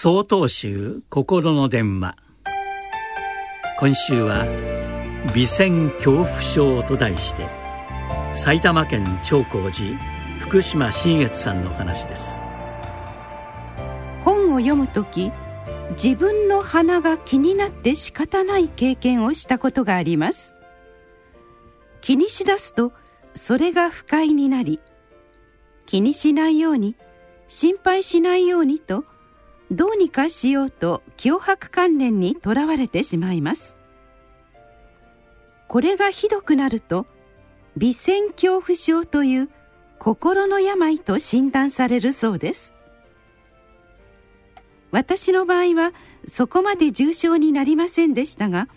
総統集心の電話。今週は「美船恐怖症」と題して埼玉県長光寺福島新越さんの話です。本を読む時自分の鼻が気になって仕方ない経験をしたことがあります。気にしだすとそれが不快になり気にしないように心配しないようにとどうにかしようと脅迫観念にとらわれてしまいます。これがひどくなると微線恐怖症という心の病と診断されるそうです。私の場合はそこまで重症になりませんでしたが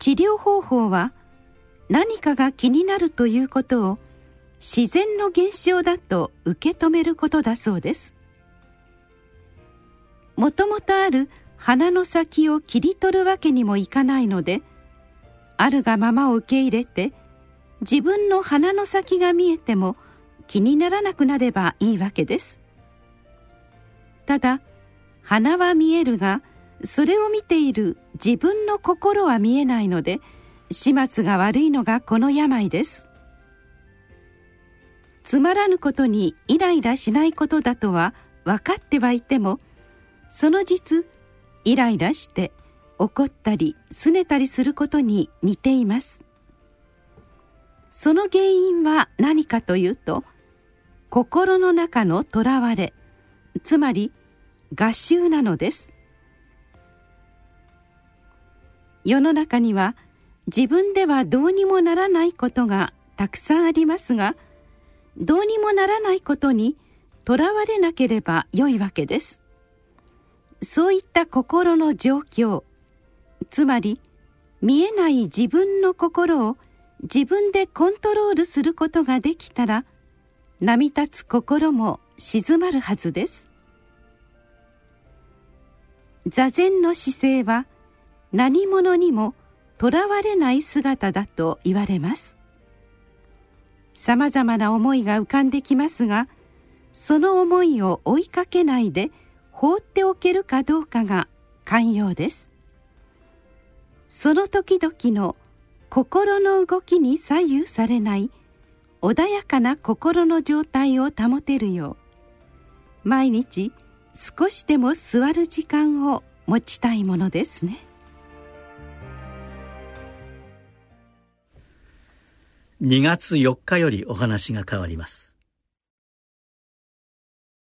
治療方法は何かが気になるということを自然の現象だと受け止めることだそうです。もともとある鼻の先を切り取るわけにもいかないのであるがままを受け入れて自分の鼻の先が見えても気にならなくなればいいわけです。ただ鼻は見えるがそれを見ている自分の心は見えないので始末が悪いのがこの病です。つまらぬことにイライラしないことだとは分かってはいてもその実イライラして怒ったり拗ねたりすることに似ています。その原因は何かというと心の中のとらわれつまり合衆なのです。世の中には自分ではどうにもならないことがたくさんありますがどうにもならないことにとらわれなければよいわけです。そういった心の状況。つまり見えない自分の心を自分でコントロールすることができたら波立つ心も静まるはずです。座禅の姿勢は何者にもとらわれない姿だと言われます。さまざまな思いが浮かんできますがその思いを追いかけないで放っておけるかどうかが寛容です。その時々の心の動きに左右されない穏やかな心の状態を保てるよう毎日少しでも座る時間を持ちたいものですね。2月4日よりお話が変わります。